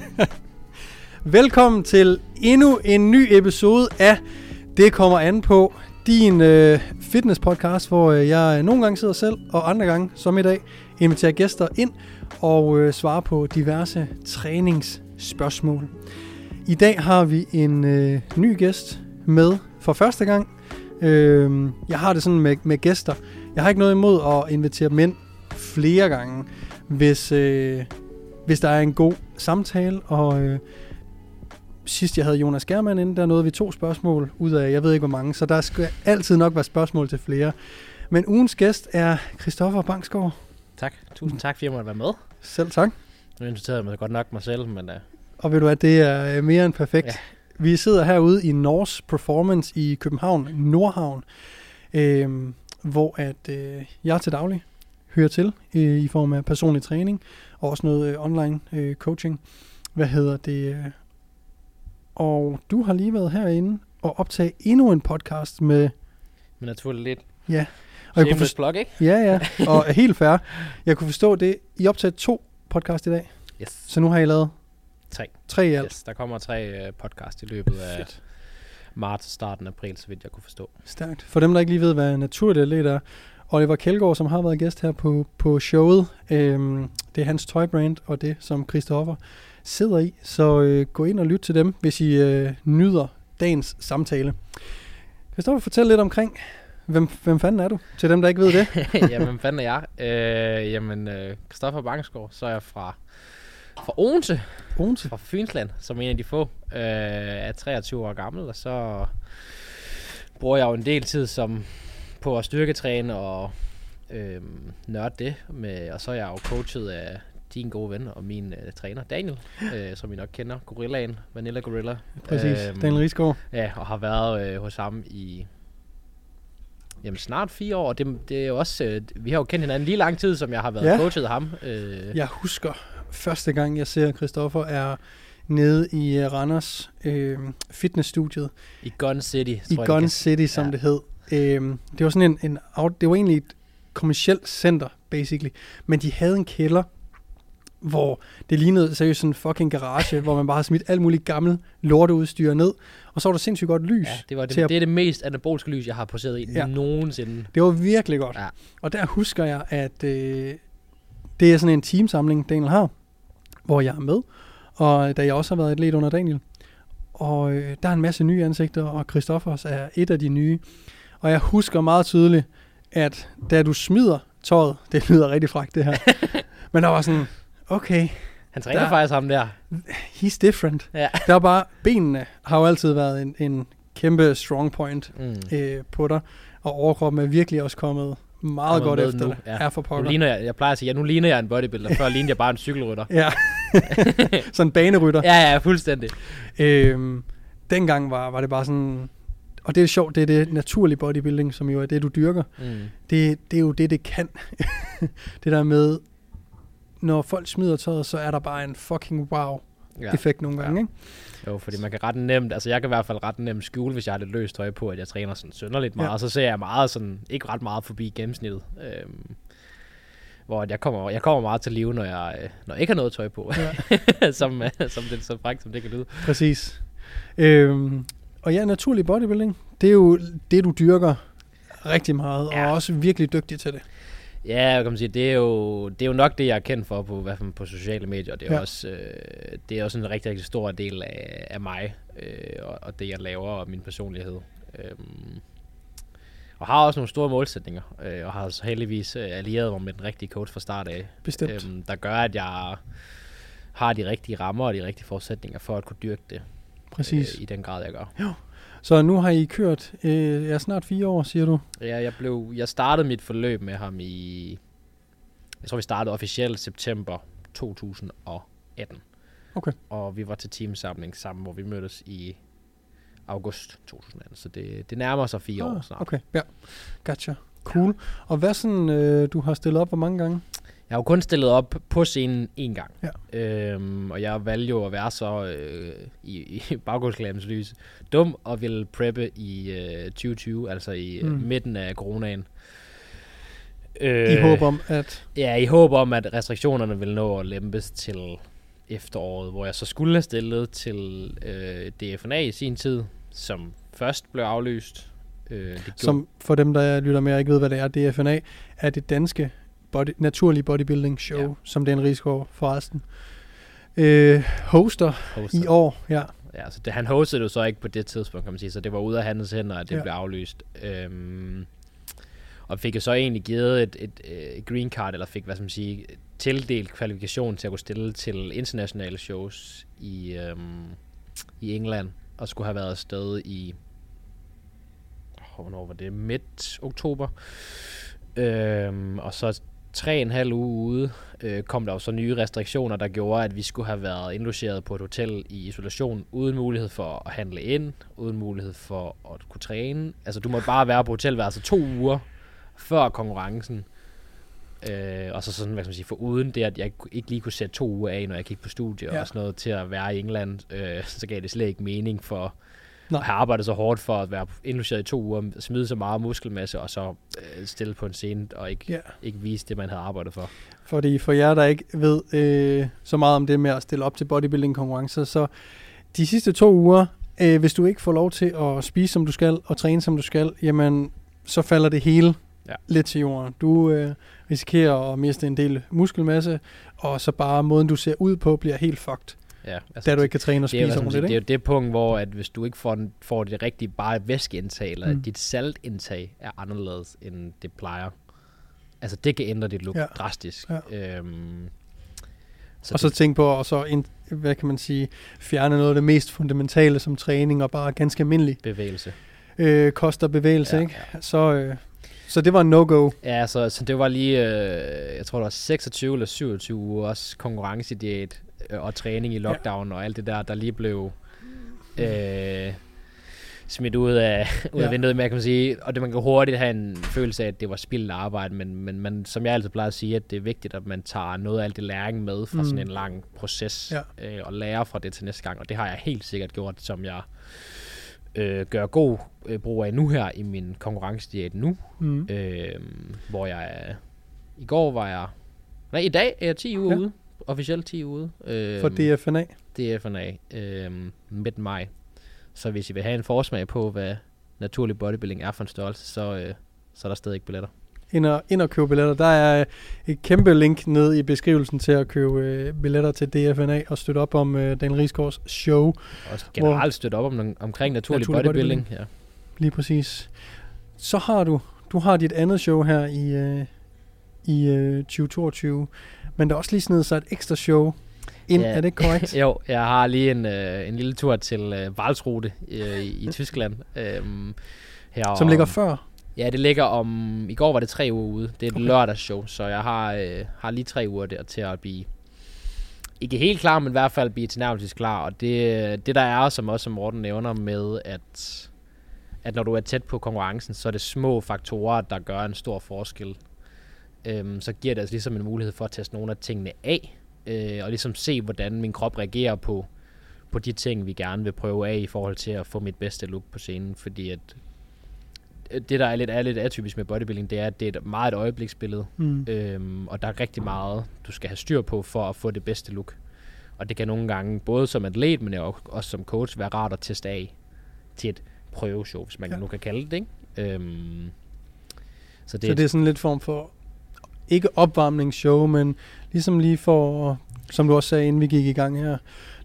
Velkommen til endnu en ny episode af Det kommer an på din øh, fitness podcast, hvor øh, jeg nogle gange sidder selv, og andre gange, som i dag, inviterer gæster ind og øh, svarer på diverse træningsspørgsmål. I dag har vi en øh, ny gæst med for første gang. Øh, jeg har det sådan med, med gæster. Jeg har ikke noget imod at invitere dem ind flere gange, hvis, øh, hvis der er en god samtale. Og øh, sidst jeg havde Jonas Germann inde, der nåede vi to spørgsmål ud af, jeg ved ikke hvor mange, så der skal altid nok være spørgsmål til flere. Men ugens gæst er Christoffer Bangsgaard. Tak. Tusind tak, fordi jeg måtte være med. Selv tak. Nu inviterede jeg mig godt nok mig selv, men uh, Og ved du hvad, det er øh, mere end perfekt. Ja. Vi sidder herude i Norse Performance i København, Nordhavn, øh, hvor at øh, jeg til daglig hører til øh, i form af personlig træning og også noget øh, online øh, coaching. Hvad hedder det? Og du har lige været herinde og optage endnu en podcast med... men naturligt lidt. Ja, og jeg kunne forstå, plug, ikke? ja, ja, og helt fair. Jeg kunne forstå det. I optaget to podcast i dag, Yes. så nu har I lavet Tre. tre i alt. yes. Der kommer tre uh, podcast i løbet af Fedt. marts, starten af april, så vidt jeg kunne forstå. Stærkt. For dem, der ikke lige ved, hvad naturligt atlet er, Oliver Kjeldgaard, som har været gæst her på, på showet, øhm, det er hans tøjbrand, og det, som Christoffer sidder i. Så øh, gå ind og lyt til dem, hvis I øh, nyder dagens samtale. Christoffer, fortæl lidt omkring, hvem, hvem fanden er du, til dem, der ikke ved det. jamen, hvem fanden er jeg? Uh, jamen, uh, Christoffer Bangsgaard, så er jeg fra, fra Odense, Odense. fra Fynsland, som en af de få. Uh, er 23 år gammel, og så bruger jeg jo en del tid som på at styrketræne og øhm, nørde det. Med, og så er jeg jo coachet af din gode ven og min øh, træner, Daniel, øh, som I nok kender, Gorillaen, Vanilla Gorilla. Præcis, Øhm, Daniel Rigsgaard. Ja, og har været øh, hos ham i jamen, snart fire år. Det, det er jo også, øh, vi har jo kendt hinanden lige lang tid, som jeg har været Ja. ja. coachet af ham. Øh, Jeg husker, første gang jeg ser Christoffer er nede i øh, Randers øh, fitnessstudiet, I Gun City, i tror jeg, Gun City, som Ja. det hed. Øhm, det var sådan en, en det var egentlig et kommersielt center, basically. Men de havde en kælder, hvor det lignede seriøst sådan en fucking garage, hvor man bare havde smidt alt muligt gammelt lorteudstyr ned. Og så var der sindssygt godt lys. Ja, det, var det, at- det er det mest anabolske lys, jeg har poseret i ja. nogensinde. Det var virkelig godt. Ja. Og der husker jeg, at øh, det er sådan en teamsamling, Daniel har, hvor jeg er med. Og da jeg også har været atlet under Daniel. Og øh, der er en masse nye ansigter, og Christoffers er et af de nye. Og jeg husker meget tydeligt, at da du smider tøjet, det lyder rigtig fragt det her, men der var sådan, okay, Han træner Der- faktisk ham der. he's different. Ja. Der var bare, benene har jo altid været en, en kæmpe strong point Mm. øh, på dig, og overkroppen er virkelig også kommet meget godt efter nu, det. ja. Ja, for Nu pokker. ligner jeg, jeg plejer at sige, ja, nu ligner jeg en bodybuilder. Før lignede jeg bare en cykelrytter. Ja, sådan en banerytter. ja, ja, fuldstændig. Øhm, dengang var, var det bare sådan, og det er sjovt, det er det naturlige bodybuilding, som jo er det, du dyrker. Mm. Det, det er jo det, det kan. det der med, når folk smider tøjet, så er der bare en fucking wow-effekt Ja. nogle Ja. gange. Ikke? Jo, fordi man kan ret nemt, altså jeg kan i hvert fald ret nemt skjule, hvis jeg har lidt løst tøj på, at jeg træner sådan sønderligt meget, Ja. ja. så ser jeg meget sådan, ikke ret meget forbi gennemsnittet. Øhm, hvor jeg kommer, jeg kommer meget til live, når jeg, øh, når jeg ikke har noget tøj på, ja. som, øh, som det så frækt, som det kan lyde. Præcis. Øhm, og ja, naturlig bodybuilding, det er jo det, du dyrker rigtig meget, ja. Og også virkelig dygtig til det. Ja, jeg kan sige, det er jo, det er jo nok det, jeg er kendt for på, hvert fald på sociale medier. Det er, ja. også, øh, det er også en rigtig, rigtig stor del af, af mig, øh, og, og det, jeg laver, og min personlighed. Øhm, og har også nogle store målsætninger, øh, og har så heldigvis øh, allieret mig med den rigtige coach fra start af, Bestemt. øhm, der gør, at jeg har de rigtige rammer og de rigtige forudsætninger for at kunne dyrke det Præcis. øh, i den grad, jeg gør. Så nu har I kørt, øh, ja, snart fire år, siger du. Ja, jeg, blev, jeg startede mit forløb med ham i, jeg tror vi startede officielt september 2018. Okay. Og vi var til teamsamling sammen, hvor vi mødtes i august 2018. Så det, det nærmer sig fire år snart. Ah, Okay, ja. Gotcha. Cool. Og hvad sådan, øh, du har stillet op hvor mange gange? Jeg har jo kun stillet op på scenen én gang. Ja. Øhm, og jeg valgte jo at være så øh, i, i baggrundsklamens lys dum og ville preppe i øh, 2020, altså i Mm. mm. midten af coronaen. I håb om, at... Ja, i håb om, at restriktionerne vil nå at lempes til efteråret, hvor jeg så skulle have stillet til øh, DFNA i sin tid, som først blev aflyst. Øh, det som for dem, der lytter med og ikke ved, hvad det er, DFNA er det danske body, naturlige bodybuilding show, ja. som Dan Rigsgaard forresten øh, hoster, hoster i år. Ja. Ja, så det, han hostede det så ikke på det tidspunkt, kan man sige, så det var ude af hans hænder, at det ja. blev aflyst. Øhm, og fik jo så egentlig givet et, et, et green card, eller fik, hvad skal man sige, tildelt kvalifikation til at kunne stille til internationale shows i, øhm, i England, og skulle have været afsted i, hvornår var det, midt oktober. Øhm, og så tre en halv uge ude, øh, kom der jo så nye restriktioner, der gjorde, at vi skulle have været indlogeret på et hotel i isolation, uden mulighed for at handle ind, uden mulighed for at kunne træne. Altså, du må bare være på hotelværelset to uger før konkurrencen. Øh, og så sådan, hvad skal man sige, for uden det, at jeg ikke lige kunne sætte to uger af, når jeg gik på studie ja. og sådan noget, til at være i England, øh, så gav det slet ikke mening for Nej. at have arbejdet så hårdt for at være indlogeret i to uger, smide så meget muskelmasse, og så øh, stille på en scene, og ikke, ja. ikke vise det, man havde arbejdet for. Fordi for jer, der ikke ved øh, så meget om det med at stille op til bodybuilding-konkurrencer, så de sidste to uger, øh, hvis du ikke får lov til at spise, som du skal, og træne, som du skal, jamen, så falder det hele ja. lidt til jorden. Du øh, risikerer at miste en del muskelmasse, og så bare måden, du ser ud på, bliver helt fucked. Ja, altså da du ikke kan træne og spise det er, ordentligt, Det er jo det punkt, hvor at hvis du ikke får, den, får det rigtige bare væskeindtag, eller mm. dit saltindtag er anderledes, end det plejer. Altså det kan ændre dit look ja. drastisk. Ja. Øhm, så og så tænk på at så ind, hvad kan man sige, fjerne noget af det mest fundamentale som træning og bare ganske almindelig bevægelse. Øh, koster bevægelse, ja, ikke? Ja. Så, øh, så det var en no-go. Ja, så, så det var lige, øh, jeg tror det var 26 eller 27 uger også konkurrencediæt øh, og træning i lockdown ja. og alt det der, der lige blev øh, smidt ud af, ud af ja. vinduet, med, kan man sige. Og det, man kan hurtigt have en følelse af, at det var spildt arbejde, men, men man, som jeg altid plejer at sige, at det er vigtigt, at man tager noget af alt det læring med fra mm. sådan en lang proces, ja. øh, og lærer fra det til næste gang. Og det har jeg helt sikkert gjort, som jeg øh, gør god øh, brug af nu her i min konkurrencediæt nu, mm. øh, hvor jeg i går var jeg, nej i dag er jeg 10 uger ja. ude, officielt 10 uger ude. Øh, For DFNA? DFNA, øh, midt maj. Så hvis I vil have en forsmag på, hvad naturlig bodybuilding er for en størrelse, så, øh, så er der stadig ikke billetter ind og, ind og købe billetter. Der er et kæmpe link ned i beskrivelsen til at købe øh, billetter til DFNA og støtte op om øh, Daniel Rigsgaards show. Og generelt støtte op om, omkring naturlig, naturlig bodybuilding. bodybuilding. Ja. Lige præcis. Så har du, du har dit andet show her i, øh, i øh, 2022, men der er også lige sådan så et ekstra show ind, ja. er det korrekt? jo, jeg har lige en, øh, en lille tur til øh, Walsrute øh, i, i Tyskland. Øh, her Som ligger før? Ja, det ligger om... I går var det tre uger ude. Det er et okay. lørdagsshow, så jeg har, øh, har lige tre uger der til at blive... Ikke helt klar, men i hvert fald blive tilnærmelsesvis klar. Og det, det der er, som også som Morten nævner med, at, at når du er tæt på konkurrencen, så er det små faktorer, der gør en stor forskel. Øhm, så giver det altså ligesom en mulighed for at teste nogle af tingene af, øh, og ligesom se, hvordan min krop reagerer på, på de ting, vi gerne vil prøve af i forhold til at få mit bedste look på scenen, fordi at det, der er lidt, er lidt atypisk med bodybuilding, det er, at det er et meget et øjebliksbillede. Mm. Øhm, og der er rigtig meget, du skal have styr på for at få det bedste look. Og det kan nogle gange, både som atlet, men også som coach, være rart at teste af til et prøveshow, hvis man ja. nu kan kalde det. Ikke? Øhm, så, det, så det er sådan lidt form for, ikke opvarmningsshow, men ligesom lige for, som du også sagde, inden vi gik i gang her,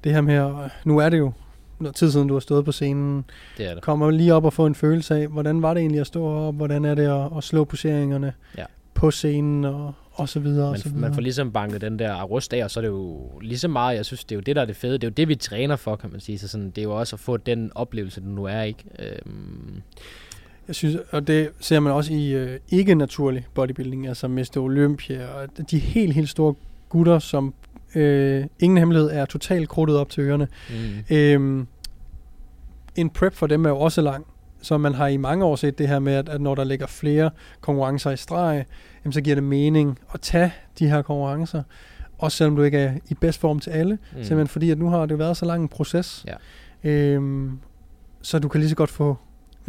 det her med, nu er det jo noget tid siden, du har stået på scenen. Det er det. Kommer lige op og få en følelse af, hvordan var det egentlig at stå op, hvordan er det at, at slå poseringerne ja. på scenen og, og så videre. Man, og så videre. man får ligesom banket den der rust af, og så er det jo lige så meget, jeg synes, det er jo det, der er det fede. Det er jo det, vi træner for, kan man sige. Så sådan, det er jo også at få den oplevelse, du nu er, ikke? Øhm. Jeg synes, og det ser man også i øh, ikke-naturlig bodybuilding, altså Mr. Olympia, og de helt, helt store gutter, som Øh, ingen hemmelighed er totalt krudtet op til ørerne. Mm. Øh, en prep for dem er jo også lang. Så man har i mange år set det her med, at, at når der ligger flere konkurrencer i streg, jamen, så giver det mening at tage de her konkurrencer. Også selvom du ikke er i bedst form til alle. Mm. Simpelthen fordi, at nu har det været så lang en proces. Ja. Øhm, så du kan lige så godt få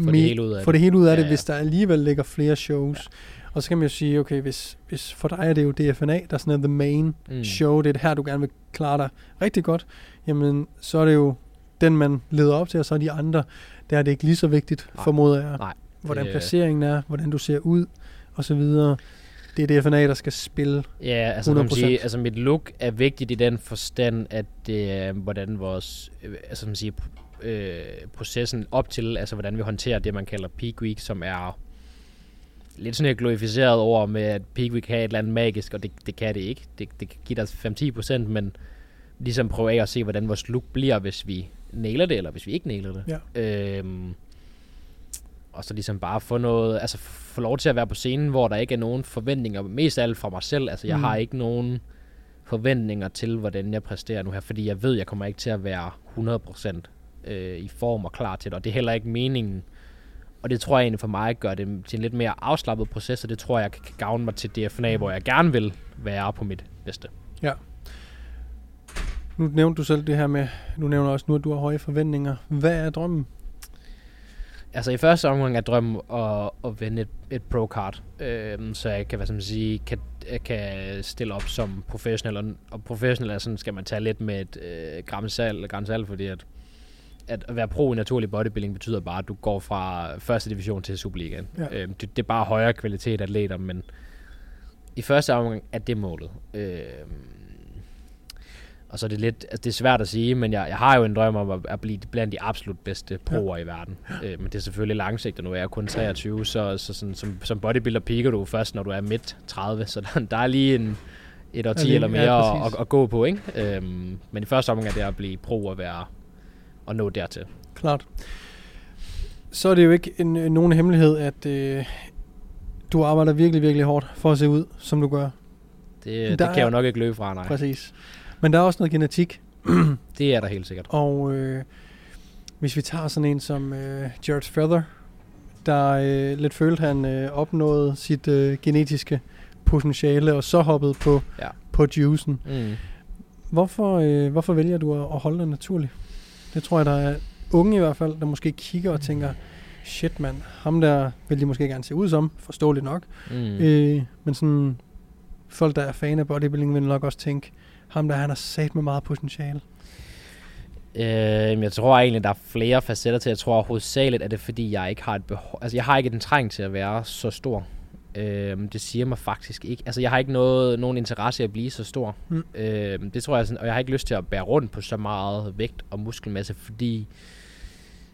Få det hele ud af få det. det hele ud af Ja, det, hvis der alligevel ligger flere shows. Ja. Og så kan man jo sige, okay, hvis, hvis for dig er det jo DFNA, der er sådan the main Mm. show, det er det her, du gerne vil klare dig rigtig godt, jamen så er det jo den, man leder op til, og så er de andre, der er det ikke lige så vigtigt, Nej. formoder jeg. Nej, Hvordan det- placeringen er, hvordan du ser ud, og så videre. Det er DFNA, der skal spille. Ja, altså, kan man 100%. sige, altså mit look er vigtigt i den forstand, at det er, hvordan vores, øh, altså man siger, øh, processen op til, altså hvordan vi håndterer det, man kalder peak week, som er lidt sådan et glorificeret over med, at peak week kan have et eller andet magisk, og det, det kan det ikke. Det, det kan give dig 5-10%, men ligesom prøve af at se, hvordan vores look bliver, hvis vi nailer det, eller hvis vi ikke nailer det. Ja. Øhm, og så ligesom bare få noget, altså få lov til at være på scenen, hvor der ikke er nogen forventninger, mest af alt fra mig selv. Altså jeg Mm. har ikke nogen forventninger til, hvordan jeg præsterer nu her, fordi jeg ved, jeg kommer ikke til at være 100% øh, i form og klar til det, og det er heller ikke meningen. Og det tror jeg egentlig for mig gør det til en lidt mere afslappet proces, og det tror jeg kan kan gavne mig til DFNA, hvor jeg gerne vil være på mit bedste. Nu nævnte du selv det her med, nu nævner også nu, at du har høje forventninger. Hvad er drømmen? Altså i første omgang er drømmen at, at vinde et, et pro-card, øhm, så jeg kan, hvad skal man sige, kan, jeg kan stille op som professionel, og, og professionel er sådan, skal man tage lidt med et øh, gram salt, fordi at, at at være pro i naturlig bodybuilding betyder bare, at du går fra første division til Superligaen. Ja. Øhm, det, det er bare højere kvalitet atleter, men i første omgang er det målet. Øhm, og så er det lidt, altså det er svært at sige, men jeg, jeg har jo en drøm om at, at blive blandt de absolut bedste proer ja. i verden. Øh, men det er selvfølgelig langsigtet, nu er jeg kun 23, så, så sådan, som, som bodybuilder piker du først, når du er midt 30, så der, der er lige en, et år Ja, 10 lige- eller mere ja, præcis. at, at, gå på, ikke? Øhm, men i første omgang er det at blive pro og være og nå dertil. Klart. Så er det jo ikke en, en, nogen hemmelighed, at øh, du arbejder virkelig, virkelig hårdt for at se ud, som du gør. Det, det kan jeg jo nok ikke løbe fra, nej. Præcis. Men der er også noget genetik, Det er der helt sikkert. og øh, hvis vi tager sådan en som øh, Jared Feather, der øh, lidt følte, han øh, opnåede sit øh, genetiske potentiale, og så hoppede på, Ja. på juicen. Mm. Hvorfor, øh, hvorfor vælger du at, at holde dig naturligt? Det tror jeg, der er unge i hvert fald, der måske kigger og tænker, shit mand, ham der vil de måske gerne se ud som, forståeligt nok. Mm. Øh, men sådan, folk der er fan af bodybuilding vil nok også tænke, ham der han har sat med meget potentiale. Øh, jeg tror egentlig, der er flere facetter til. Jeg tror hovedsageligt, at det er, fordi jeg ikke har et behov. Altså, jeg har ikke den træng til at være så stor. Øh, det siger mig faktisk ikke. Altså, jeg har ikke noget, nogen interesse i at blive så stor. Mm. Øh, det tror jeg sådan, og jeg har ikke lyst til at bære rundt på så meget vægt og muskelmasse, fordi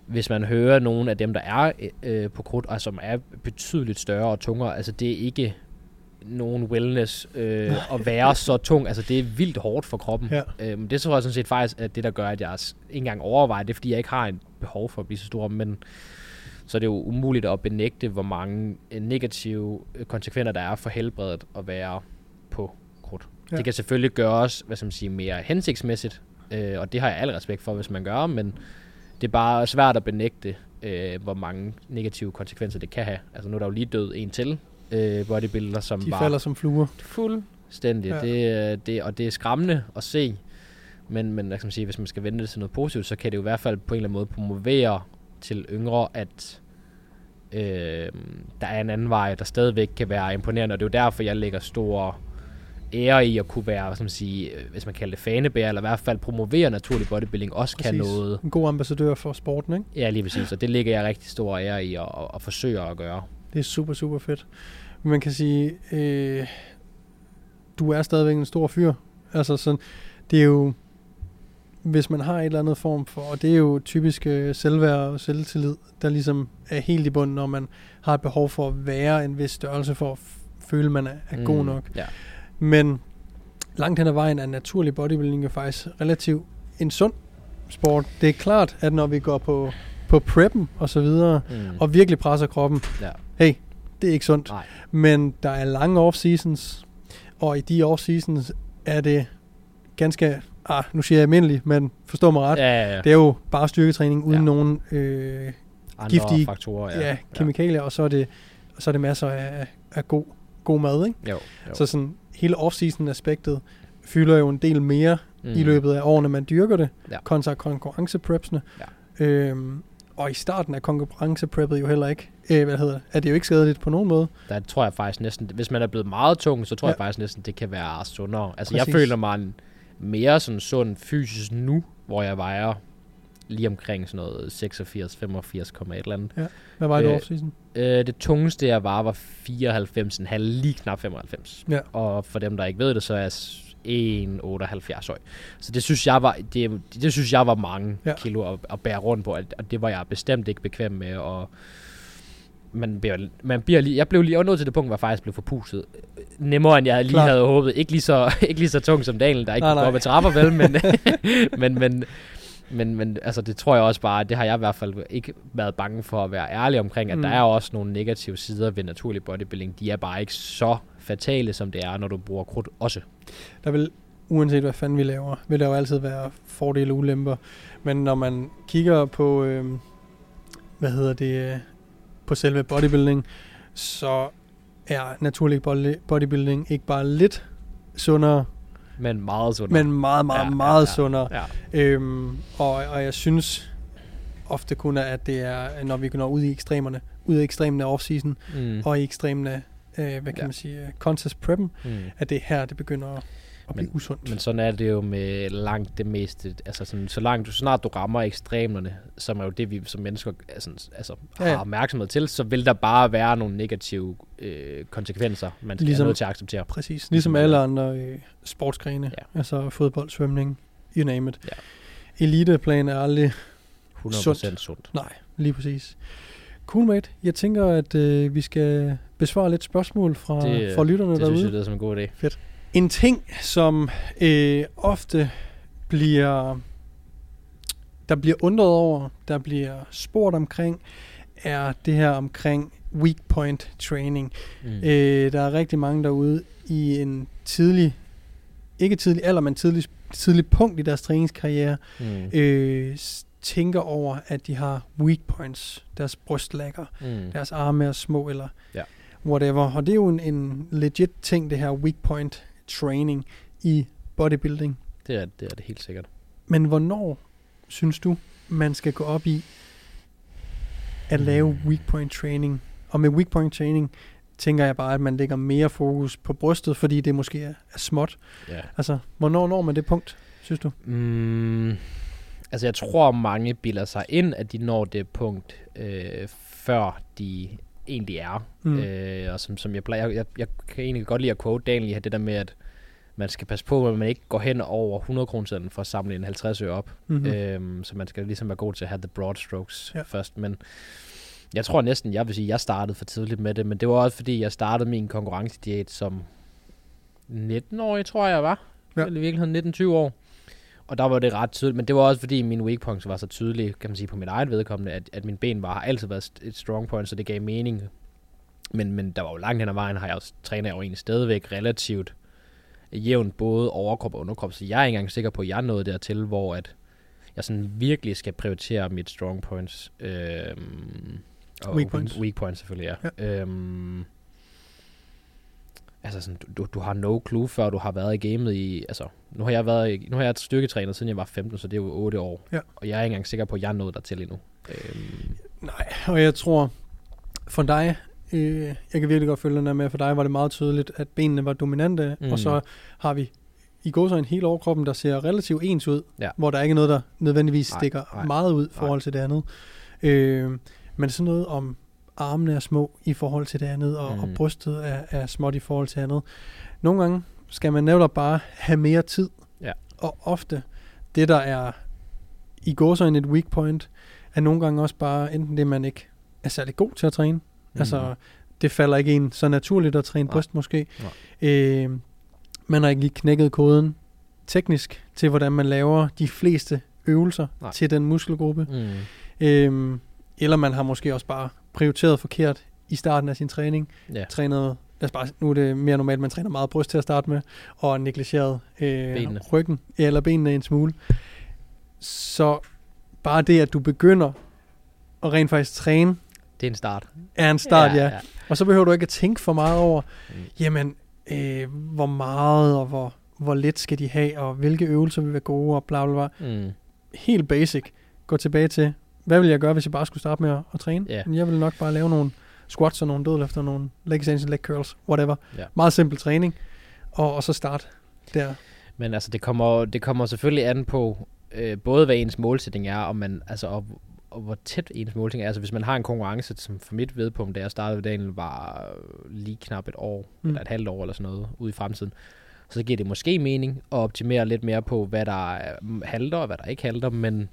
hvis man hører nogle af dem, der er øh, på krudt, og som er betydeligt større og tungere, altså det er ikke nogen wellness øh, at være så tung. Altså det er vildt hårdt for kroppen. Ja. Øhm, det tror jeg sådan set faktisk, at det der gør, at jeg ikke engang overvejer det, fordi jeg ikke har et behov for at blive så stor, men så er det jo umuligt at benægte, hvor mange øh, negative øh, konsekvenser der er for helbredet at være på krudt. Ja. Det kan selvfølgelig gøres, hvad skal man sige, mere hensigtsmæssigt, øh, og det har jeg al respekt for, hvis man gør, men det er bare svært at benægte, øh, hvor mange negative konsekvenser det kan have. Altså nu er der jo lige død en til øh, bodybuilder, som De var falder som fluer. fuldstændig. Ja. Det, øh, det, og det er skræmmende at se. Men, men hvad skal man sige, hvis man skal vente det til noget positivt, så kan det jo i hvert fald på en eller anden måde promovere til yngre, at øh, der er en anden vej, der stadigvæk kan være imponerende. Og det er jo derfor, jeg lægger stor ære i at kunne være, man sige, øh, hvis man kalder det fanebærer, eller i hvert fald promovere naturlig bodybuilding, også kan Præcis. noget. En god ambassadør for sporten, ikke? Ja, lige præcis. Og det lægger jeg rigtig stor ære i at, at, at forsøge at gøre. Det er super, super fedt. Man kan sige, øh, du er stadigvæk en stor fyr. Altså sådan, det er jo, hvis man har et eller andet form for, og det er jo typisk øh, selvværd og selvtillid, der ligesom er helt i bunden, når man har et behov for at være en vis størrelse for at føle, man er, er mm. god nok. Ja. Men langt hen ad vejen er naturlig bodybuilding jo faktisk relativt en sund sport. Det er klart, at når vi går på, på preppen og så videre, Mm. og virkelig presser kroppen, ja. hey, det er ikke sundt. Nej. Men der er lange off-seasons, og i de off-seasons er det ganske, ah, nu siger jeg almindeligt, men forstå mig ret, Ja, ja, ja. det er jo bare styrketræning uden Ja. nogen øh, Andre giftige- faktorer. ja, ja, kemikalier, og så er det, og så er det masser af, af god, god mad, ikke? Jo, jo. Så sådan hele off-season aspektet fylder jo en del mere mm. i løbet af årene, man dyrker det, Ja. kontra konkurrenceprepsene. Ja. Øhm, og i starten af konkurrencepreppet jo heller ikke, øh, hvad hedder det, er det jo ikke skadeligt på nogen måde. Der tror jeg faktisk næsten, hvis man er blevet meget tung, så tror ja. Ja. jeg faktisk næsten, det kan være sundere. Altså Præcis. jeg føler mig en, mere sådan sund fysisk nu, hvor jeg vejer lige omkring sådan noget 86, 85, et eller andet. Hvad var det Øh, off-season? Øh, det tungeste jeg var, var 94,5, lige knap 95. Ja. Og for dem, der ikke ved det, så er jeg s- 1,78 høj. Så det synes jeg var, det, det synes jeg var mange Ja. ja. kilo at, at bære rundt på, og og det var jeg bestemt ikke bekvem med, og man bliver, man bliver lige, jeg blev lige nået til det punkt, hvor jeg faktisk blev forpustet. Nemmere end jeg lige Klart. havde håbet. Ikke lige så, ikke lige så tung som Daniel, der ikke Nej, kunne gå op ad trapper, vel, men, men, men, men, men altså, det tror jeg også bare, det har jeg i hvert fald ikke været bange for at være ærlig omkring, at Mm. mm. der er også nogle negative sider ved naturlig bodybuilding. De er bare ikke så fatale, som det er, når du bruger krudt også. Der vil, uanset hvad fanden vi laver, vil der jo altid være fordele og ulemper. Men når man kigger på, øh, hvad hedder det, øh, på selve bodybuilding, så er naturlig body- bodybuilding ikke bare lidt sundere, Men meget sundere. men meget, meget, Ja, ja, meget ja. sundere. Ja. Øhm, og, og jeg synes ofte kun, at det er, når vi når ud i ekstremerne, ud i ekstremen af off-season, mm. Og i ekstremen af, øh, hvad kan Ja. man sige, øh, contest preppen, Mm. at det er her, det begynder at, blive Men- usundt. Men sådan er det jo med langt det meste. Altså sådan, så langt du, så snart du rammer ekstremerne, som er jo det, vi som mennesker altså, altså, Ja, har ja. opmærksomhed til, så vil der bare være nogle negative øh, konsekvenser, man skal Ligesom- ligesom, nødt til at acceptere. Præcis. Ligesom Ligesom, alle andre øh, sportsgrene. Ja. Altså fodbold, svømning, you name it. Ja. Eliteplan er aldrig... 100% Sundt. sundt. Nej, lige præcis. Cool, mate. Jeg tænker, at øh, vi skal besvare lidt spørgsmål fra, Det, fra lytterne Det derude. synes jeg, det er som en god idé. En ting, som øh, ofte bliver der bliver undret over, der bliver spurgt omkring, er det her omkring weak point training. Mm. Øh, der er rigtig mange derude i en tidlig, ikke tidlig alder, men tidlig, tidlig punkt i deres træningskarriere, Mm. øh, tænker over, at de har weak points, deres brystlægger, Mm. deres arme er små, eller Ja. whatever. Og det er jo en, en legit ting, det her weak point training i bodybuilding. Det, er, det er det helt sikkert. Men hvornår synes du, man skal gå op i at lave weak point training? Og med weak point training tænker jeg bare, at man lægger mere fokus på brystet, fordi det måske er, er småt. Ja. Altså, hvornår når man det punkt, synes du? Mm, altså, jeg tror, mange bilder sig ind, at de når det punkt, øh, før de egentlig er. Mm. Øh, og som, som jeg plejer, jeg, jeg kan egentlig godt lide at quote Daniel i det der med, at man skal passe på, at man ikke går hen over 100 kroner for at samle en 50 øre op. Mm-hmm. Mm. Øhm, så man skal ligesom være god til at have the broad strokes Ja. først. Men jeg tror næsten, jeg vil sige, at jeg startede for tidligt med det, men det var også fordi, jeg startede min konkurrencediæt som 19-årig, tror jeg var. Ja. Eller i virkeligheden 19-20 år. Og der var det ret tydeligt, men det var også fordi min weak points var så tydelige, kan man sige, på mit eget vedkommende, at, at min ben var, har altid været et strong point, så det gav mening. Men, men der var jo langt hen ad vejen, har jeg også træner jeg jo egentlig stadigvæk relativt jævnt både overkrop og underkrop, så jeg er ikke engang sikker på, at jeg nået dertil, hvor at jeg sådan virkelig skal prioritere mit strong points. Øhm, og Weak points. Weak points selvfølgelig, ja. ja. Øhm, altså sådan, du, du har no clue, før du har været i gamet i, altså, nu har jeg været, i- nu har jeg styrketrænet, siden jeg var 15, så det er jo 8 år. Ja. Og jeg er ikke engang sikker på, at jeg er nået dertil endnu. Øhm, Nej, og jeg tror, for dig, øh, jeg kan virkelig godt følge den der med, for dig var det meget tydeligt, at benene var dominante, mm. Og så har vi i går så en hele overkroppen, der ser relativt ens ud, Ja. hvor der ikke er noget, der nødvendigvis Nej, stikker nej, meget ud i forhold til det andet. Øh, men sådan noget om armene er små i forhold til det andet, og, mm. og brystet er, er småt i forhold til andet. Nogle gange skal man netop bare have mere tid, Ja. og ofte det, der er i går så en et weak point, er nogle gange også bare enten det, man ikke er særlig god til at træne. Mm. Altså, det falder ikke en så naturligt at træne Nej. bryst måske. Nej. Øh, man har ikke lige knækket koden teknisk til, hvordan man laver de fleste øvelser Nej. til den muskelgruppe. Mm. Øh, eller man har måske også bare prioriteret forkert i starten af sin træning. Ja. Trænet, lad os bare, nu er det mere normalt, man træner meget bryst til at starte med, og negligeret øh, Benene. ryggen, eller benene en smule. Så bare det, at du begynder at rent faktisk træne, Det er en start. er en start, ja. ja. ja. Og så behøver du ikke at tænke for meget over, Mm. jamen, øh, hvor meget og hvor, hvor lidt skal de have, og hvilke øvelser vil være gode, og bla bla bla. Mm. Helt basic. Gå tilbage til, hvad vil jeg gøre, hvis jeg bare skulle starte med at, at træne? Ja. Jeg vil nok bare lave nogle squats og nogle dødløfter, nogle leg extensions, leg curls, whatever. Ja. Meget simpel træning, og, og så start der. Men altså, det kommer, det kommer selvfølgelig an på, øh, både hvad ens målsætning er, og, man, altså, og, og hvor tæt ens målsætning er. Altså, hvis man har en konkurrence, som for mit vedpunkt, da jeg startede ved dagen, var lige knap et år, Mm. eller et halvt år eller sådan noget, ude i fremtiden, så giver det måske mening at optimere lidt mere på, hvad der er- mm, halter, og hvad der ikke halter, men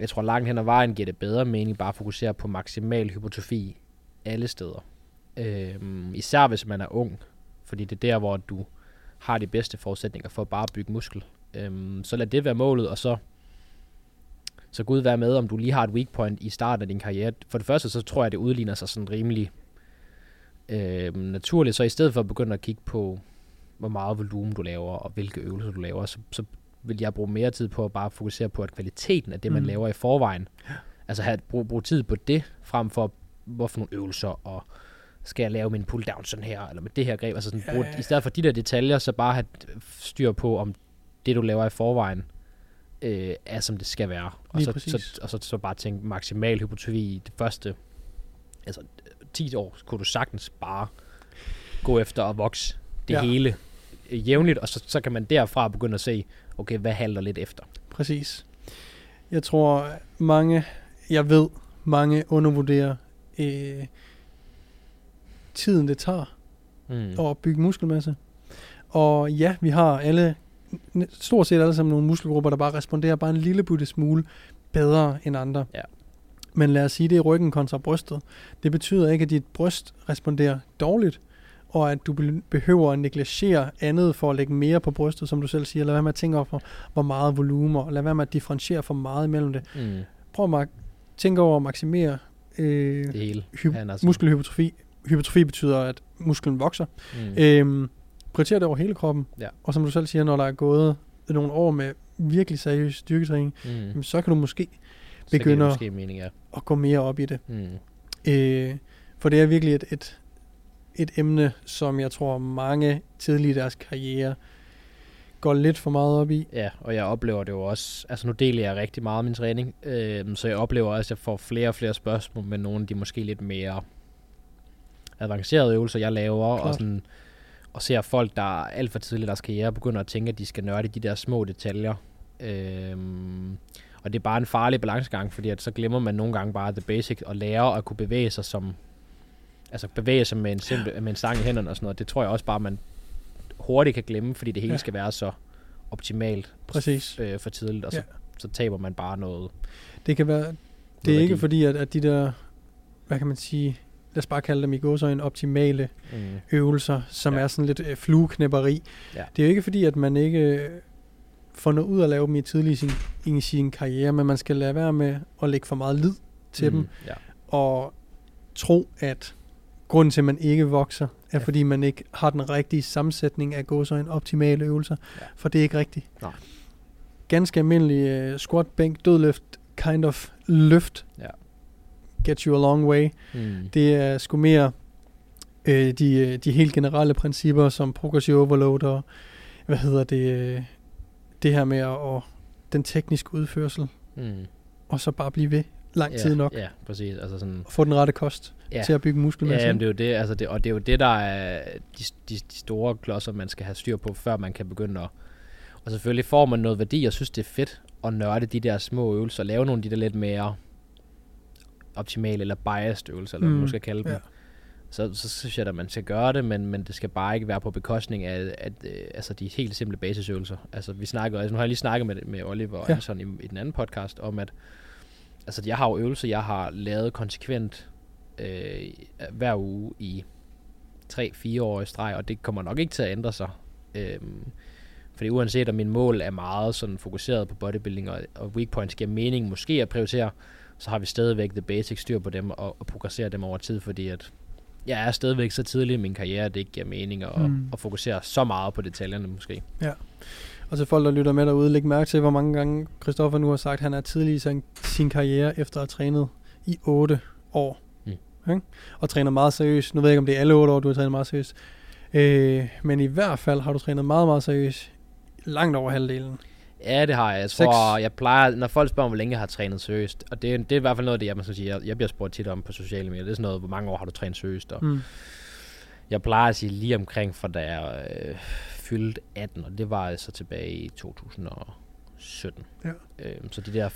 jeg tror langt hen ad vejen giver det bedre mening bare at fokusere på maksimal hypotrofi alle steder. Øhm, især hvis man er ung, fordi det er der, hvor du har de bedste forudsætninger for bare at bygge muskel. Øhm, så lad det være målet, og så så Gud være med, om du lige har et weak point i starten af din karriere. For det første, så tror jeg, det udligner sig sådan rimelig øh, naturligt. Så i stedet for at begynde at kigge på, hvor meget volumen du laver, og hvilke øvelser du laver, så, så vil jeg bruge mere tid på at bare fokusere på, at kvaliteten af det, man Mm. laver i forvejen, altså have, brug, brug tid på det, frem for, hvorfor nogle øvelser, og skal jeg lave min pull down sådan her, eller med det her greb, altså sådan, Ja, brug, ja, ja. i stedet for de der detaljer, så bare have styr på, om det, du laver i forvejen, øh, er som det skal være. Og så, så, og så, så bare tænke maksimal hypotrofi i det første, altså 10 år, kunne du sagtens bare gå efter at vokse det Ja. hele jævnligt, og så, så kan man derfra begynde at se, okay, hvad halter lidt efter. Præcis. Jeg tror, mange, jeg ved, mange undervurderer øh, tiden, det tager Mm. at bygge muskelmasse. Og ja, vi har alle, stort set alle sammen nogle muskelgrupper, der bare responderer bare en lille bitte smule bedre end andre. Ja. Men lad os sige, det er ryggen kontra brystet. Det betyder ikke, at dit bryst responderer dårligt, og at du be- behøver at negligere andet for at lægge mere på brystet, som du selv siger. Lad være med at tænke over, hvor meget volumen, og lad være med at differentiere for meget imellem det. Mm. Prøv at tænke over at maksimere øh, Det hele. hy- Han sådan- muskelhypotrofi. Hypotrofi betyder, at musklen vokser. Mm. Øhm, prioriter det over hele kroppen. Ja. Og som du selv siger, når der er gået nogle år med virkelig seriøs styrketræning, mm. så kan du måske begynder- måske mening, ja. at gå mere op i det. Mm. Øh, for det er virkelig et, et, et emne, som jeg tror mange tidligt i deres karriere går lidt for meget op i. Ja, og jeg oplever det jo også, altså nu deler jeg rigtig meget min træning, øh, så jeg oplever også, at jeg får flere og flere spørgsmål med nogle af de måske lidt mere avancerede øvelser, jeg laver, Klart. og, sådan, og ser folk, der er alt for tidligt i deres karriere, begynder at tænke, at de skal nørde de der små detaljer. Øh, og det er bare en farlig balancegang, fordi at så glemmer man nogle gange bare the basic, og lære at kunne bevæge sig som, altså bevæge sig med en, simpel, med en stang i hænderne og sådan noget. Det tror jeg også bare, man hurtigt kan glemme, fordi det hele Ja. skal være så optimalt Præcis. øh, for tidligt, og så, Ja. så taber man bare noget. Det kan være, det er ikke fordi, at, at de der, hvad kan man sige, lad os bare kalde dem i gåsøjne, optimale Mm. øvelser, som ja. Er sådan lidt øh, flueknæpperi. Ja. Det er jo ikke fordi, at man ikke øh, får noget ud at lave dem i tidlig i sin, i sin karriere, men man skal lade være med at lægge for meget lid til mm. dem, Ja. og tro, at grunden til, at man ikke vokser, er ja. Fordi man ikke har den rigtige sammensætning af gåsøjne optimale øvelser, Ja. for det er ikke rigtigt. Nej. Ganske almindelig uh, squat, bænk, dødløft, kind of løft, Ja. get you a long way. Mm. Det er sgu mere øh, de, øh, de helt generelle principper, som progressive overload og, hvad hedder det, øh, det her med at, og den tekniske udførsel, Mm. og så bare blive ved lang tid nok, Ja, præcis. Altså sådan, og få den rette kost ja. til at bygge Ja, muskelmasse. jamen, det er jo det, altså det, og det er jo det, der er de, de, de store klodser, man skal have styr på, før man kan begynde at... Og selvfølgelig får man noget værdi, og synes, det er fedt at nørde de der små øvelser, lave nogle af de der lidt mere optimale eller biased øvelser, eller hvad Mm, man nu skal kalde dem. ja. Så, så synes jeg, at man skal gøre det, men, men det skal bare ikke være på bekostning af at, øh, altså de helt simple basisøvelser. Altså vi snakker, altså nu har jeg lige snakket med, med Oliver og Ja. Anderson i, i den anden podcast om, at altså jeg har jo øvelser, jeg har lavet konsekvent øh, hver uge i 3-4 år i streg, og det kommer nok ikke til at ændre sig. Øhm, fordi uanset om min mål er meget sådan fokuseret på bodybuilding, og, og weak points giver mening måske at prioritere, så har vi stadigvæk the basic styr på dem, og, og progressere dem over tid, fordi at jeg er stadigvæk så tidlig i min karriere, at det ikke giver mening at, Mm. at fokusere så meget på detaljerne måske. Og til folk, der lytter med derude, læg mærke til, hvor mange gange Christoffer nu har sagt, at han er tidlig i sin, sin karriere, efter at have trænet i 8 år. Ikke? Og træner meget seriøst. Nu ved jeg ikke, om det er alle 8 år, du har trænet meget seriøst. Øh, men i hvert fald har du trænet meget, meget seriøst langt over halvdelen. Ja, det har jeg. Jeg Seks. tror, jeg plejer, når folk spørger, hvor længe jeg har trænet seriøst, og det, det er i hvert fald noget af det, jeg, man skal sige, jeg, jeg bliver spurgt tit om på sociale medier, det er sådan noget, hvor mange år har du trænet seriøst, og Mm. jeg plejer at sige lige omkring, for da jeg øh, fyldte 18, og det var altså tilbage i 2017. Ja. Øhm, så de der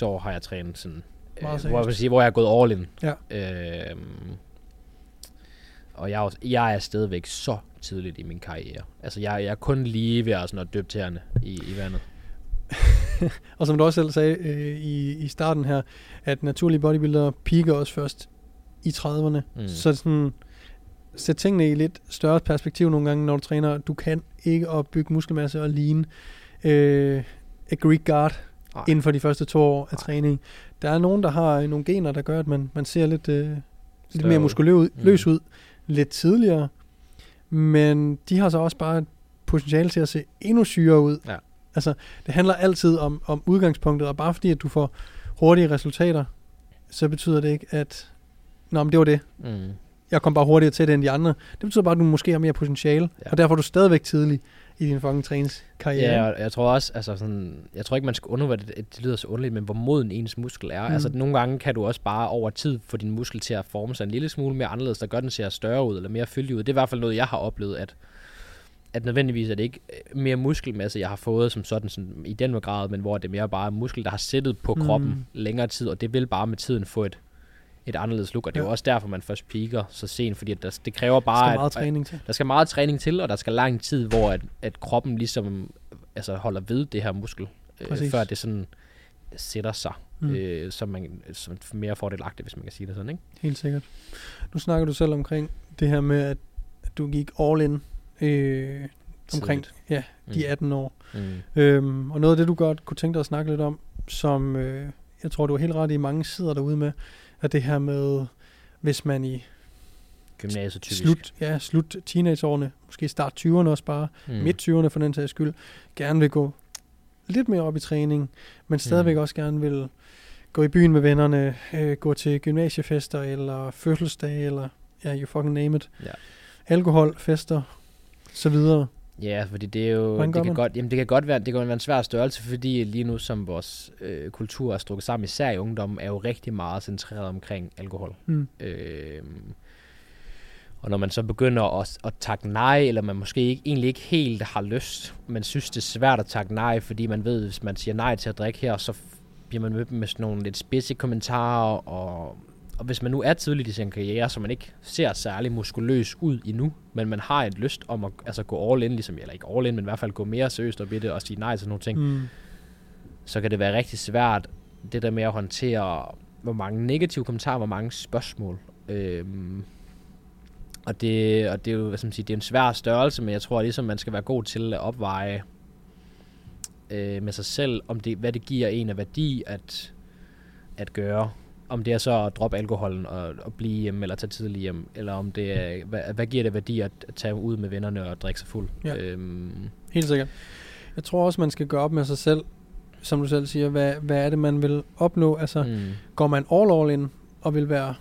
5-6 år har jeg trænet sådan, øh, Meget hvor, jeg sige, hvor jeg er gået all in. Ja. Øhm, og jeg, er jeg er stadigvæk så tidligt i min karriere. Altså, jeg, jeg er kun lige ved at, sådan at døbe tæerne i, i vandet. Og som du også selv sagde øh, i, i starten her, at naturlige bodybuildere piker også først i 30'erne. Mm. Mm. Så sådan, sæt tingene i lidt større perspektiv nogle gange, når du træner. Du kan ikke opbygge muskelmasse og lean øh, a Greek guard Nej. inden for de første to år af Nej. træning. Der er nogen, der har øh, nogle gener, der gør, at man, man ser lidt, øh, lidt mere muskuløs ud, Mm. løs ud lidt tidligere. Men de har så også bare et potentiale til at se endnu syre ud. Ja. Altså, det handler altid om, om udgangspunktet, og bare fordi, at du får hurtige resultater, så betyder det ikke, at Nå, men det var det. Mm. Jeg kom bare hurtigere til det end de andre. Det betyder bare, at du måske har mere potentiale, ja. og derfor er du stadigvæk tidlig i din fucking træningskarriere. Ja, og jeg tror også, altså sådan, jeg tror ikke, man skal undervurdere det, det lyder så underligt, men hvor moden ens muskel er. Mm. Mm. Altså nogle gange kan du også bare over tid få din muskel til at forme sig en lille smule mere anderledes, der gør den ser større ud, eller mere fyldig ud. Det er i hvert fald noget, jeg har oplevet, at at nødvendigvis er det ikke øh, mere muskelmasse, jeg har fået som sådan, sådan i den grad, men hvor det er mere bare muskel, der har sættet på Mm. kroppen længere tid, og det vil bare med tiden få et, et anderledes look, og det er Ja. jo også derfor, man først peaker så sent, fordi at der, det kræver Der bare, skal meget at, træning til. der skal meget træning til, og der skal lang tid, hvor at, at kroppen ligesom altså holder ved det her muskel, øh, før det sådan sætter sig, Mm. mm. øh, som, man, som mere fordelagtigt, hvis man kan sige det sådan, ikke? Helt sikkert. Nu snakker du selv omkring det her med, at, du gik all in øh, omkring Tidligt. ja, de 18 år. Mm. Øhm, og noget af det, du godt kunne tænke dig at snakke lidt om, som øh, jeg tror, du er helt ret i, mange sidder derude med, er det her med, hvis man i Gymnasiet typisk. slut, ja, slut teenageårene, måske start 20'erne også bare, mm. midt 20'erne for den sags skyld, gerne vil gå lidt mere op i træning, men stadigvæk Mm. også gerne vil gå i byen med vennerne, øh, gå til gymnasiefester, eller fødselsdage, eller ja, you fucking name it. Ja. Alkohol, fester, så videre. Ja, fordi det er jo, det kan, man? godt, jamen det kan godt være, det kan være en svær størrelse, fordi lige nu som vores øh, kultur er strukket sammen, især i ungdommen, er jo rigtig meget centreret omkring alkohol. Mm. Øh, og når man så begynder at, at takke nej, eller man måske ikke, egentlig ikke helt har lyst, men synes det er svært at takke nej, fordi man ved, hvis man siger nej til at drikke her, så bliver man mødt med sådan nogle lidt spidse kommentarer, og, og hvis man nu er tidligt i sin karriere, så man ikke ser særlig muskuløs ud endnu, men man har et lyst om at altså gå all in, ligesom, eller ikke all in, men i hvert fald gå mere seriøst op i det, og sige nej til nogle ting, Mm. så kan det være rigtig svært, det der med at håndtere, hvor mange negative kommentarer, hvor mange spørgsmål. Øhm, og det, og det er jo, hvad skal man sige, det er en svær størrelse, men jeg tror ligesom, man skal være god til at opveje øh, med sig selv, om det, hvad det giver en af værdi at, at gøre. Om det er så at droppe alkoholen og, og blive hjemme, eller tage tidligt hjem, eller om det er, hvad, hvad giver det værdi at, tage ud med vennerne og drikke sig fuld. Ja. Øhm, Helt sikkert. Jeg tror også, man skal gøre op med sig selv, som du selv siger, hvad, hvad er det, man vil opnå? Altså, mm. går man all all in og vil være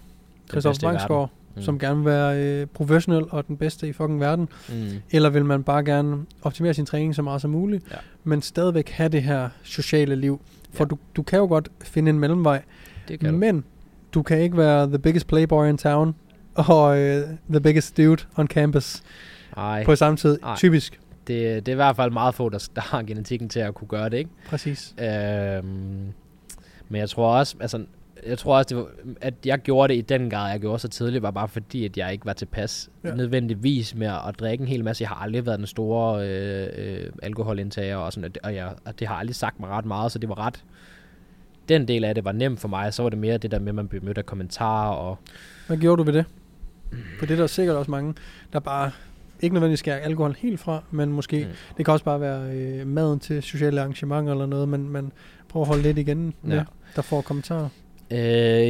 Christoffer. Bangsgaard, mm. som gerne vil være øh, professionel og den bedste i fucking verden, mm, eller vil man bare gerne optimere sin træning så meget som muligt, Ja. men stadigvæk have det her sociale liv? For Ja. du, du kan jo godt finde en mellemvej, det kan du. men du kan ikke være the biggest playboy in town og øh, the biggest dude on campus Ej. på samme tid. Ej. Typisk. det, det er i hvert fald meget få, der, der har genetikken til at kunne gøre det, ikke? Præcis. Øhm, men jeg tror også, altså, jeg tror også, det var, at jeg gjorde det i den grad, jeg gjorde så tidligt, var bare fordi, at jeg ikke var tilpas Ja. nødvendigvis med at drikke en hel masse. Jeg har aldrig været den store øh, øh, alkoholindtager, og, sådan, og, det, og, jeg, og det har aldrig sagt mig ret meget, så det var ret... Den del af det var nemt for mig, så var det mere det der med, at man blev mødt af kommentarer, og Hvad gjorde du ved det? For det er der sikkert også mange, der bare ikke nødvendigvis skærer alkohol helt fra, men måske, mm. Det kan også bare være øh, maden til sociale arrangementer eller noget, men man prøver at holde lidt igen med, Ja. der får kommentarer. Øh,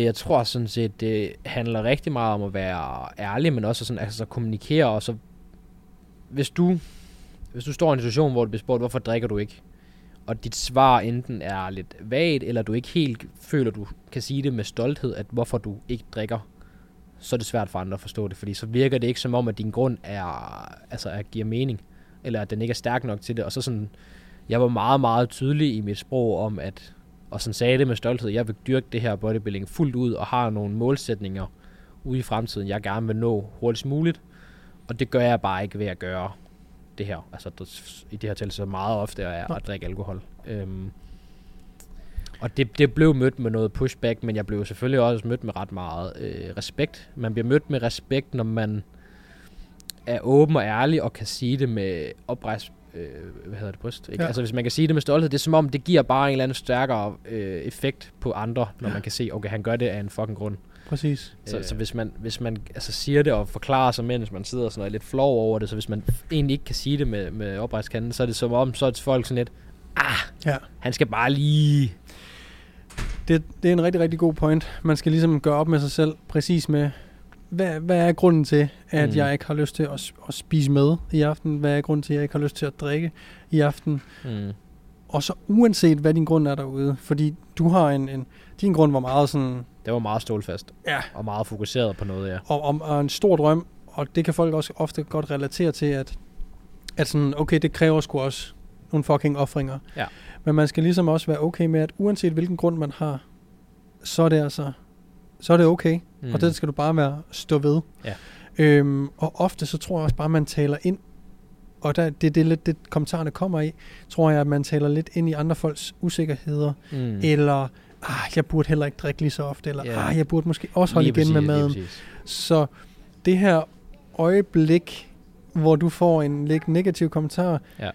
jeg tror sådan set, det handler rigtig meget om at være ærlig, men også sådan, altså, at kommunikere, og så hvis du, hvis du står i en situation, hvor du bliver spurgt, hvorfor drikker du ikke? Og dit svar enten er lidt vagt, eller du ikke helt føler, du kan sige det med stolthed, at hvorfor du ikke drikker, så er det svært for andre at forstå det, fordi så virker det ikke som om, at din grund er, altså, er, giver mening, eller at den ikke er stærk nok til det, og så sådan, jeg var meget, meget tydelig i mit sprog om, at, og sådan sagde det med stolthed, jeg vil dyrke det her bodybuilding fuldt ud, og har nogle målsætninger ude i fremtiden, jeg gerne vil nå hurtigst muligt. Og det gør jeg bare ikke ved at gøre det her. Altså der, i det her tilfælde så meget ofte er at drikke alkohol. Øhm, og det, det blev mødt med noget pushback, men jeg blev selvfølgelig også mødt med ret meget øh, respekt. Man bliver mødt med respekt, når man er åben og ærlig og kan sige det med oprejst øh, hvad hedder det, bryst. Ikke? Ja. Altså hvis man kan sige det med stolthed, det er som om, det giver bare en eller anden stærkere øh, effekt på andre, når ja. man kan se, okay, han gør det af en fucking grund. Præcis. Så, Øh. så hvis man, hvis man altså, siger det og forklarer sig, mens man sidder sådan og er lidt flov over det, så hvis man egentlig ikke kan sige det med, med oprejskanden, så er det som om, så er folk sådan lidt, ah, Ja. han skal bare lige... Det, det er en rigtig, rigtig god point. Man skal ligesom gøre op med sig selv, præcis med, hvad, hvad er grunden til, at mm. Jeg ikke har lyst til at, at spise med i aften? Hvad er grunden til, at jeg ikke har lyst til at drikke i aften? Mm, Og så uanset, hvad din grund er derude, fordi du har en, en din grund var meget sådan, det var meget stålfast. Ja. Og meget fokuseret på noget, ja. og, og, og en stor drøm, og det kan folk også ofte godt relatere til, at, at sådan, okay, det kræver sgu også nogle fucking offringer. Ja. Men man skal ligesom også være okay med, at uanset hvilken grund man har, så er det altså, så er det okay. Mm. Og det skal du bare være stå ved. Ja. Øhm, og ofte så tror jeg også bare, at man taler ind, og der, det, det er lidt det, kommentarerne kommer i, tror jeg, at man taler lidt ind i andre folks usikkerheder, mm. eller ah, jeg burde heller ikke drikke lige så ofte, eller Ja. ah, jeg burde måske også holde Lige igen med præcis, lige maden. Så det her øjeblik, hvor du får en lidt negativ kommentar, Ja.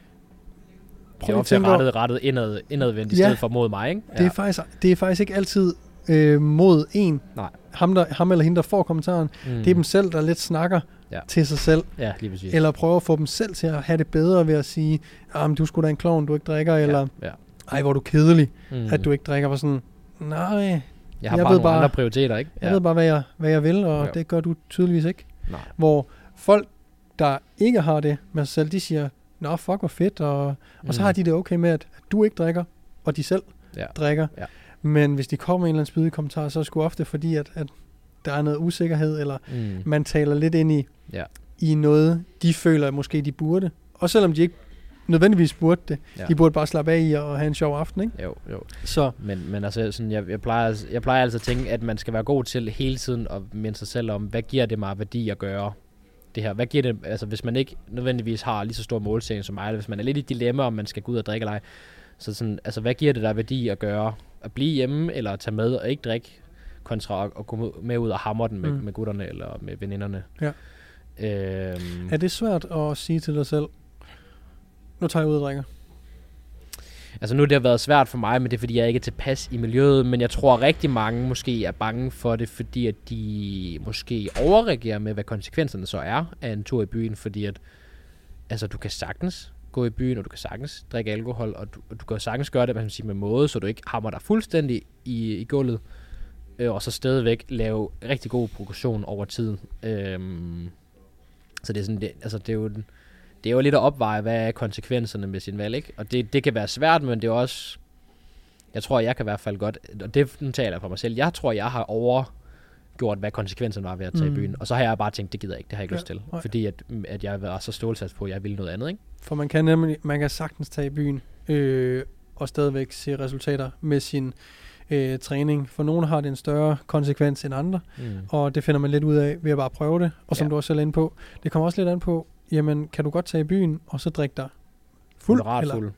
prøv Det er ofte rettet, rettet indad, indadvendt i Ja. stedet for mod mig, ikke? det, er faktisk, det er faktisk ikke altid øh, mod en. Nej. Ham, der, ham eller hende, der får kommentaren. mm. Det er dem selv, der lidt snakker Ja. til sig selv. Ja, lige præcis. Eller prøver at få dem selv til at have det bedre ved at sige, ah, men du skulle da en klovn, du ikke drikker, eller ja. ej, hvor er du kedelig, Mm. at du ikke drikker. Var sådan, nej, Jeg jeg har ved bare nogle bare- andre prioriteter, ikke? jeg ved bare, hvad jeg, hvad jeg vil, og Ja. det gør du tydeligvis ikke. Nej. Hvor folk, der ikke har det med sig selv, de siger, nå fuck, hvor fedt, og, og så Mm. har de det okay med, at du ikke drikker, og de selv Ja. drikker. Ja. Men hvis de kommer med en eller anden spydig kommentar, så er det sgu ofte fordi, at, at der er noget usikkerhed, eller Mm. man taler lidt ind i, Ja. i noget, de føler, at måske de burde. Og selvom de ikke nødvendigvis burde det. Ja. De burde bare slappe af i og have en sjov aften, ikke? Jo, jo. Så Men, men altså, sådan, jeg, jeg, plejer, jeg plejer altså at tænke, at man skal være god til hele tiden at minde sig selv om, hvad giver det mig værdi at gøre det her? Hvad giver det, altså hvis man ikke nødvendigvis har lige så stor målsætning som mig, eller hvis man er lidt i dilemma, om man skal gå ud og drikke eller ej, så sådan, altså hvad giver det der værdi at gøre? At blive hjemme, eller at tage med og ikke drikke, kontra at, at gå med ud og hamre den med, mm. med gutterne eller med veninderne. Ja. Øhm, er det svært at sige til dig selv, nu tager jeg ud og drikker. Altså nu har det har været svært for mig, men det er fordi, jeg ikke er tilpas i miljøet. Men jeg tror rigtig mange måske er bange for det, fordi at de måske overreagerer med, hvad konsekvenserne så er af en tur i byen. Fordi at altså, du kan sagtens gå i byen, og du kan sagtens drikke alkohol, og du, og du kan sagtens gøre det man sige, med måde, så du ikke hammer dig fuldstændig i, i gulvet. Øh, og så stadigvæk lave rigtig god progression over tiden. Øh, så det er sådan, det, altså det er jo den, det er jo lidt at opveje, hvad er konsekvenserne med sin valg, ikke? Og det, det kan være svært, men det er også... Jeg tror, jeg kan i hvert fald godt... Og det nu taler jeg for mig selv. Jeg tror, jeg har overgjort, hvad konsekvenserne var ved at tage Mm. mm. i byen. Og så har jeg bare tænkt, det gider jeg ikke, det har jeg ikke Ja, ja, lyst til. nej. Fordi at, at jeg var så stålsat på, at jeg ville noget andet, ikke? For man kan nemlig, man kan sagtens tage i byen øh, og stadigvæk se resultater med sin øh, træning. For nogle har det en større konsekvens end andre, Mm. og det finder man lidt ud af ved at bare prøve det. Og som Ja. du også selv er inde på, det kommer også lidt an på, jamen kan du godt tage i byen og så drikke dig fuld Moderat eller fuld.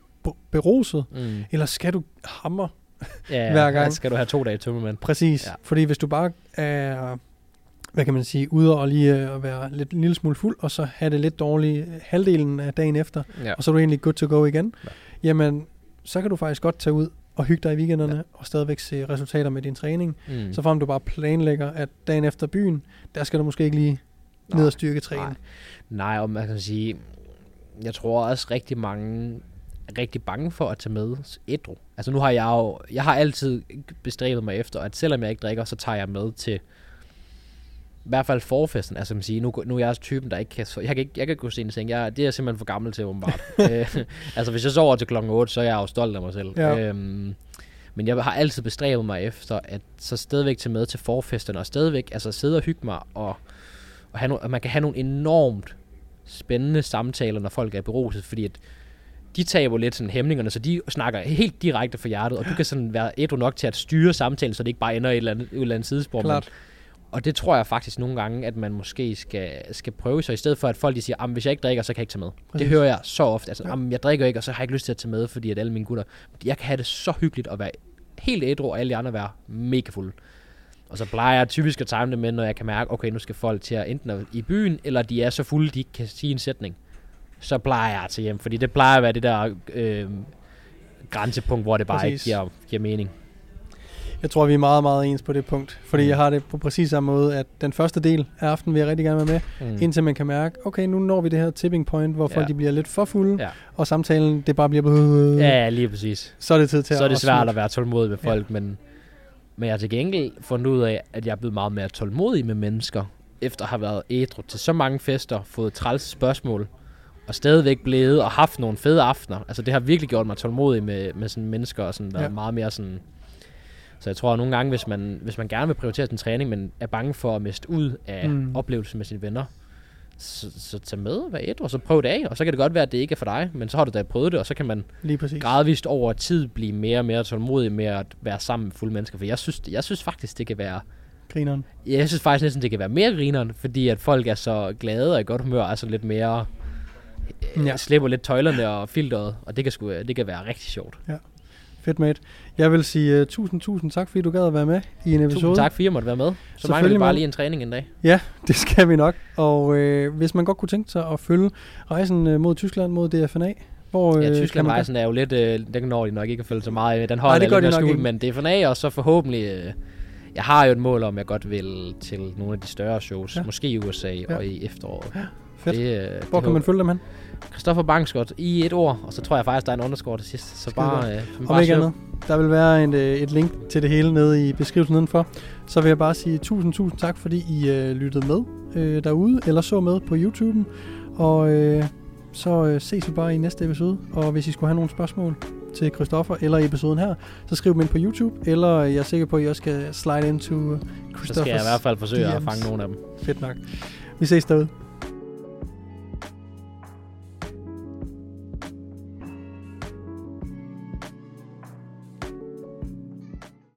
beruset, Mm. eller skal du hammer Ja, hver gang. skal du have to dage tømmermænd. Præcis, ja. Ja. fordi hvis du bare er, hvad kan man sige, ude og lige øh, at være lidt, en lille smule fuld, og så have det lidt dårligt øh, halvdelen af dagen efter, Ja. og så er du egentlig good to go igen, Ja. jamen, så kan du faktisk godt tage ud og hygge dig i weekenderne, ja. og stadigvæk se resultater med din træning. Mm. Så frem du bare planlægger, at dagen efter byen, der skal du måske ikke lige ned og styrketræne. Nej. Nej, og man kan sige, jeg tror også rigtig mange er rigtig bange for at tage med ædru. Altså nu har jeg jo, jeg har altid bestræbet mig efter, at selvom jeg ikke drikker, så tager jeg med til i hvert fald forfesten. Altså man sige, nu, nu er jeg også typen, der ikke kan, jeg kan ikke, jeg kan ikke gå sent i seng. Jeg, det er jeg simpelthen for gammel til, åbenbart. øh, altså hvis jeg sover til klokken 8, så er jeg jo stolt af mig selv. Ja. Øhm, men jeg har altid bestræbet mig efter, at så stadigvæk tage med til forfesterne, og stadigvæk altså sidde og hygge mig, og, og, have no, og man kan have nogle enormt spændende samtaler, når folk er beruset, fordi at de taber lidt sådan hæmningerne, så de snakker helt direkte fra hjertet, og du kan sådan være ædru nok til at styre samtalen, så det ikke bare ender i et eller andet, et eller andet sidespor. Klart. Men, og det tror jeg faktisk nogle gange, at man måske skal, skal prøve, så i stedet for at folk de siger, at hvis jeg ikke drikker, så kan jeg ikke tage med. Præcis. Det hører jeg så ofte. Altså, ja. jeg drikker ikke, og så har jeg ikke lyst til at tage med, fordi at alle mine gutter, jeg kan have det så hyggeligt at være helt ædru, og alle de andre være mega fulde. Og så plejer jeg typisk at time det med, når jeg kan mærke, okay, nu skal folk til at enten er i byen, eller de er så fulde, de ikke kan sige en sætning. Så plejer jeg at tage hjem, fordi det plejer at være det der øh, grænsepunkt, hvor det bare Præcis. ikke giver, giver mening. Jeg tror, vi er meget, meget ens på det punkt. Fordi Mm. jeg har det på præcis samme måde, at den første del af aftenen vil jeg rigtig gerne være med, Mm. indtil man kan mærke, okay, nu når vi det her tipping point, hvor folk Ja. de bliver lidt for fulde, Ja. og samtalen, det bare bliver... Ja, lige præcis. Så er det tid til så er det at svært at være tålmodig med folk, men, men jeg har til gengæld fundet ud af, at jeg er blevet meget mere tålmodig med mennesker, efter at have været ædru til så mange fester, fået træls spørgsmål, og stadigvæk blevet og haft nogle fede aftener. Altså det har virkelig gjort mig tålmodig med, med sådan mennesker, og sådan været Ja. meget mere sådan... Så jeg tror at nogle gange, hvis man, hvis man gerne vil prioritere sin træning, men er bange for at miste ud af mm. oplevelsen med sine venner, så, så tag med, vær ædru, og så prøv det af, og så kan det godt være, at det ikke er for dig, men så har du da prøvet det, og så kan man Lige præcis. gradvist over tid blive mere og mere tålmodig med at være sammen med fulde mennesker. For jeg synes, jeg synes faktisk, det kan være... Grineren. Jeg synes faktisk næsten, det kan være mere grineren, fordi at folk er så glade og i godt humør, er så lidt mere... Ja. Ja. Slipper lidt tøjlerne og filteret, og det kan, sgu, det kan være rigtig sjovt. Fedt, mate. Jeg vil sige uh, tusind, tusind tak, fordi du gad at være med i en episode. Tusind tak, fordi jeg måtte være med. Så mangler vi bare lige en træning en dag. Ja, det skal vi nok. Og øh, hvis man godt kunne tænke sig at følge rejsen øh, mod Tyskland, mod DFNA, hvor øh, Ja, man Tyskland-rejsen er jo lidt... Øh, den når de nok ikke at følge så meget. af. Den Nej, holder det jeg gør lidt de skjult, men det er FNA, og så forhåbentlig... Øh, jeg har jo et mål om, at jeg godt vil til nogle af de større shows. Ja. Ja. Måske i USA Ja. ja. og i efteråret. Fedt. Det, øh, Hvor det kan man håber- følge dem hen? Christoffer Bangsgaard i et ord, og så tror jeg faktisk, der er en underscore til sidst. Så Skide bare, øh, Om bare ikke andet. Der vil være en, øh, et link til det hele nede i beskrivelsen nedenfor. Så vil jeg bare sige tusind, tusind tak, fordi I øh, lyttede med øh, derude, eller så med på YouTube'en. Og øh, så øh, ses vi bare i næste episode. Og hvis I skulle have nogle spørgsmål til Christoffer eller episoden her, så skriv dem ind på YouTube, eller jeg er sikker på, at I også skal slide into Så skal jeg i Christoffers hvert fald forsøge at DM's. fange nogle af dem. Fedt nok. Vi ses derude.